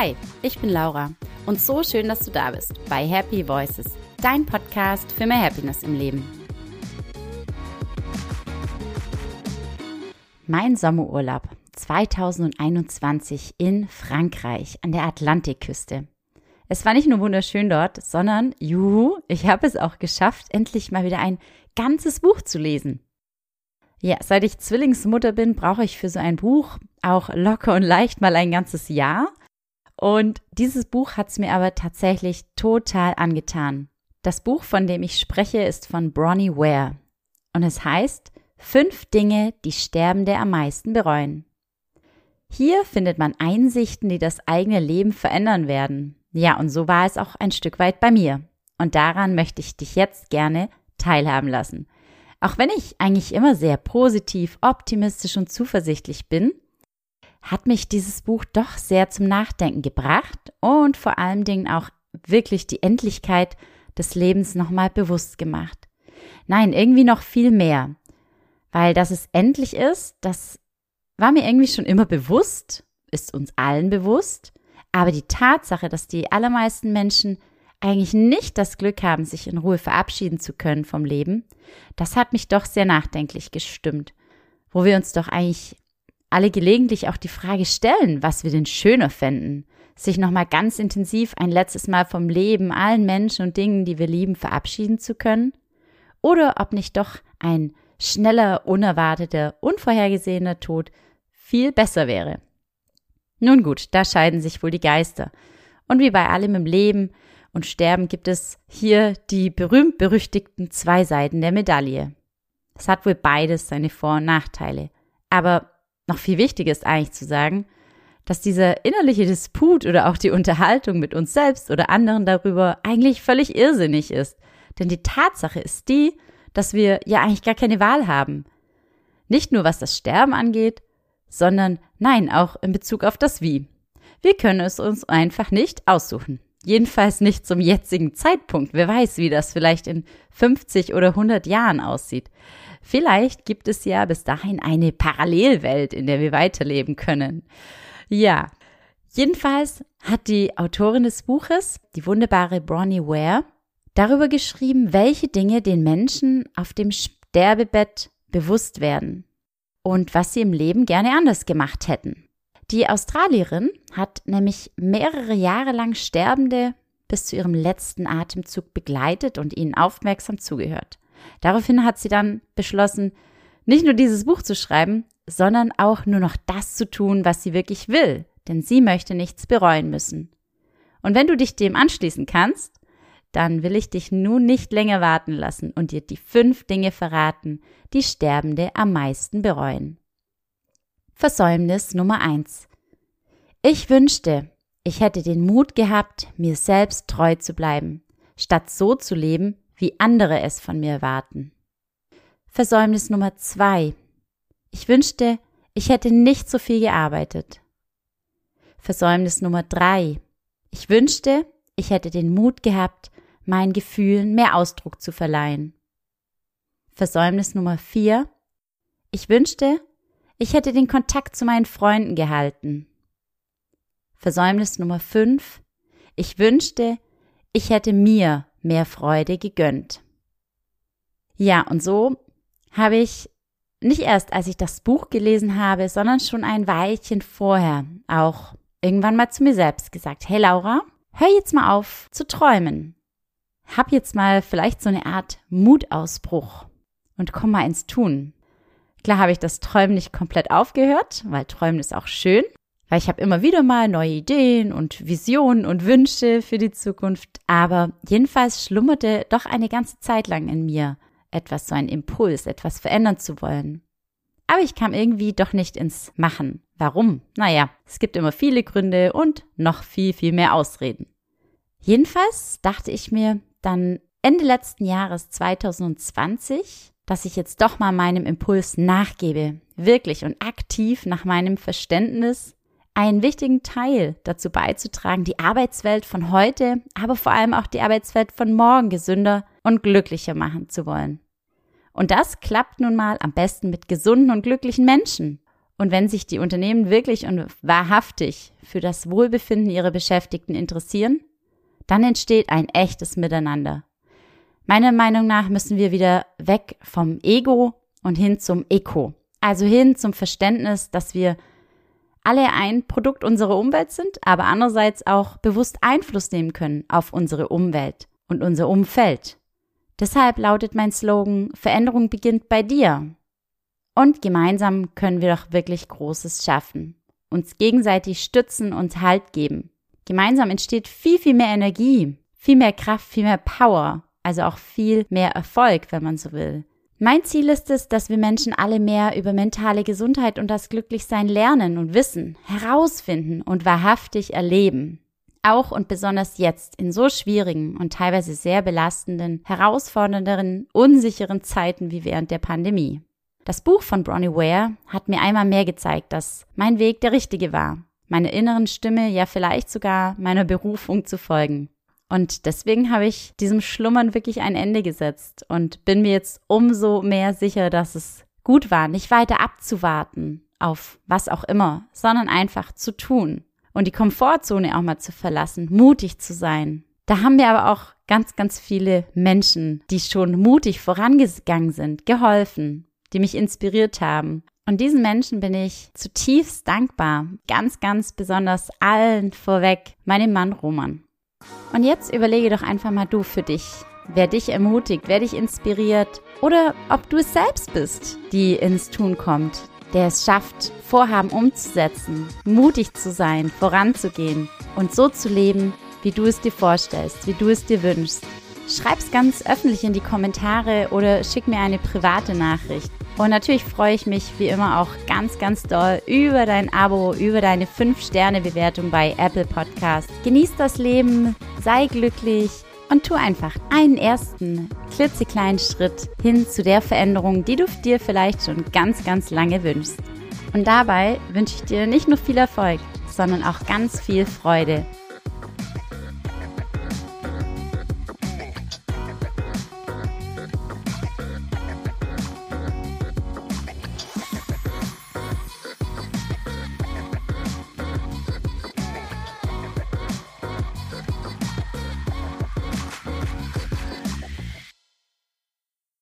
Hi, ich bin Laura und so schön, dass du da bist bei Happy Voices, dein Podcast für mehr Happiness im Leben. Mein Sommerurlaub 2021 in Frankreich an der Atlantikküste. Es war nicht nur wunderschön dort, sondern, juhu, ich habe es auch geschafft, endlich mal wieder ein ganzes Buch zu lesen. Ja, seit ich Zwillingsmutter bin, brauche ich für so ein Buch auch locker und leicht mal ein ganzes Jahr. Und dieses Buch hat es mir aber tatsächlich total angetan. Das Buch, von dem ich spreche, ist von Bronnie Ware. Und es heißt Fünf Dinge, die Sterbende am meisten bereuen. Hier findet man Einsichten, die das eigene Leben verändern werden. Ja, und so war es auch ein Stück weit bei mir. Und daran möchte ich dich jetzt gerne teilhaben lassen. Auch wenn ich eigentlich immer sehr positiv, optimistisch und zuversichtlich bin, hat mich dieses Buch doch sehr zum Nachdenken gebracht und vor allen Dingen auch wirklich die Endlichkeit des Lebens nochmal bewusst gemacht. Nein, irgendwie noch viel mehr. Weil dass es endlich ist, das war mir irgendwie schon immer bewusst, ist uns allen bewusst. Aber die Tatsache, dass die allermeisten Menschen eigentlich nicht das Glück haben, sich in Ruhe verabschieden zu können vom Leben, das hat mich doch sehr nachdenklich gestimmt. Wo wir uns doch eigentlich alle gelegentlich auch die Frage stellen, was wir denn schöner fänden, sich nochmal ganz intensiv ein letztes Mal vom Leben, allen Menschen und Dingen, die wir lieben, verabschieden zu können? Oder ob nicht doch ein schneller, unerwarteter, unvorhergesehener Tod viel besser wäre. Nun gut, da scheiden sich wohl die Geister. Und wie bei allem im Leben und Sterben gibt es hier die berühmt-berüchtigten zwei Seiten der Medaille. Es hat wohl beides seine Vor- und Nachteile. Aber noch viel wichtiger ist eigentlich zu sagen, dass dieser innerliche Disput oder auch die Unterhaltung mit uns selbst oder anderen darüber eigentlich völlig irrsinnig ist. Denn die Tatsache ist die, dass wir ja eigentlich gar keine Wahl haben. Nicht nur was das Sterben angeht, sondern nein, auch in Bezug auf das Wie. Wir können es uns einfach nicht aussuchen. Jedenfalls nicht zum jetzigen Zeitpunkt. Wer weiß, wie das vielleicht in 50 oder 100 Jahren aussieht. Vielleicht gibt es ja bis dahin eine Parallelwelt, in der wir weiterleben können. Ja, jedenfalls hat die Autorin des Buches, die wunderbare Bronnie Ware, darüber geschrieben, welche Dinge den Menschen auf dem Sterbebett bewusst werden und was sie im Leben gerne anders gemacht hätten. Die Australierin hat nämlich mehrere Jahre lang Sterbende bis zu ihrem letzten Atemzug begleitet und ihnen aufmerksam zugehört. Daraufhin hat sie dann beschlossen, nicht nur dieses Buch zu schreiben, sondern auch nur noch das zu tun, was sie wirklich will, denn sie möchte nichts bereuen müssen. Und wenn du dich dem anschließen kannst, dann will ich dich nun nicht länger warten lassen und dir die fünf Dinge verraten, die Sterbende am meisten bereuen. Versäumnis Nummer eins: Ich wünschte, ich hätte den Mut gehabt, mir selbst treu zu bleiben, statt so zu leben, wie andere es von mir erwarten. Versäumnis Nummer zwei. Ich wünschte, ich hätte nicht so viel gearbeitet. Versäumnis Nummer drei. Ich wünschte, ich hätte den Mut gehabt, meinen Gefühlen mehr Ausdruck zu verleihen. Versäumnis Nummer vier. Ich wünschte, ich hätte den Kontakt zu meinen Freunden gehalten. Versäumnis Nummer fünf. Ich wünschte, ich hätte mir mehr Freude gegönnt. Ja, und so habe ich nicht erst, als ich das Buch gelesen habe, sondern schon ein Weilchen vorher auch irgendwann mal zu mir selbst gesagt, hey Laura, hör jetzt mal auf zu träumen. Hab jetzt mal vielleicht so eine Art Mutausbruch und komm mal ins Tun. Klar habe ich das Träumen nicht komplett aufgehört, weil Träumen ist auch schön, weil ich habe immer wieder mal neue Ideen und Visionen und Wünsche für die Zukunft, aber jedenfalls schlummerte doch eine ganze Zeit lang in mir etwas, so ein Impuls, etwas verändern zu wollen. Aber ich kam irgendwie doch nicht ins Machen. Warum? Naja, es gibt immer viele Gründe und noch viel, viel mehr Ausreden. Jedenfalls dachte ich mir dann Ende letzten Jahres 2020, dass ich jetzt doch mal meinem Impuls nachgebe, wirklich und aktiv nach meinem Verständnis einen wichtigen Teil dazu beizutragen, die Arbeitswelt von heute, aber vor allem auch die Arbeitswelt von morgen gesünder und glücklicher machen zu wollen. Und das klappt nun mal am besten mit gesunden und glücklichen Menschen. Und wenn sich die Unternehmen wirklich und wahrhaftig für das Wohlbefinden ihrer Beschäftigten interessieren, dann entsteht ein echtes Miteinander. Meiner Meinung nach müssen wir wieder weg vom Ego und hin zum Eko. Also hin zum Verständnis, dass wir alle ein Produkt unserer Umwelt sind, aber andererseits auch bewusst Einfluss nehmen können auf unsere Umwelt und unser Umfeld. Deshalb lautet mein Slogan, Veränderung beginnt bei dir. Und gemeinsam können wir doch wirklich Großes schaffen. Uns gegenseitig stützen und Halt geben. Gemeinsam entsteht viel, viel mehr Energie, viel mehr Kraft, viel mehr Power, also auch viel mehr Erfolg, wenn man so will. Mein Ziel ist es, dass wir Menschen alle mehr über mentale Gesundheit und das Glücklichsein lernen und wissen, herausfinden und wahrhaftig erleben. Auch und besonders jetzt in so schwierigen und teilweise sehr belastenden, herausfordernden, unsicheren Zeiten wie während der Pandemie. Das Buch von Bronnie Ware hat mir einmal mehr gezeigt, dass mein Weg der richtige war meiner inneren Stimme, ja vielleicht sogar meiner Berufung zu folgen. Und deswegen habe ich diesem Schlummern wirklich ein Ende gesetzt und bin mir jetzt umso mehr sicher, dass es gut war, nicht weiter abzuwarten auf was auch immer, sondern einfach zu tun und die Komfortzone auch mal zu verlassen, mutig zu sein. Da haben wir aber auch ganz, ganz viele Menschen, die schon mutig vorangegangen sind, geholfen, die mich inspiriert haben. Und diesen Menschen bin ich zutiefst dankbar. Ganz, ganz besonders allen vorweg, meinem Mann Roman. Und jetzt überlege doch einfach mal du für dich, wer dich ermutigt, wer dich inspiriert oder ob du es selbst bist, die ins Tun kommt, der es schafft, Vorhaben umzusetzen, mutig zu sein, voranzugehen und so zu leben, wie du es dir vorstellst, wie du es dir wünschst. Schreib's ganz öffentlich in die Kommentare oder schick mir eine private Nachricht. Und natürlich freue ich mich wie immer auch ganz, ganz doll über dein Abo, über deine 5-Sterne-Bewertung bei Apple Podcast. Genieß das Leben, sei glücklich und tu einfach einen ersten klitzekleinen Schritt hin zu der Veränderung, die du dir vielleicht schon ganz, ganz lange wünschst. Und dabei wünsche ich dir nicht nur viel Erfolg, sondern auch ganz viel Freude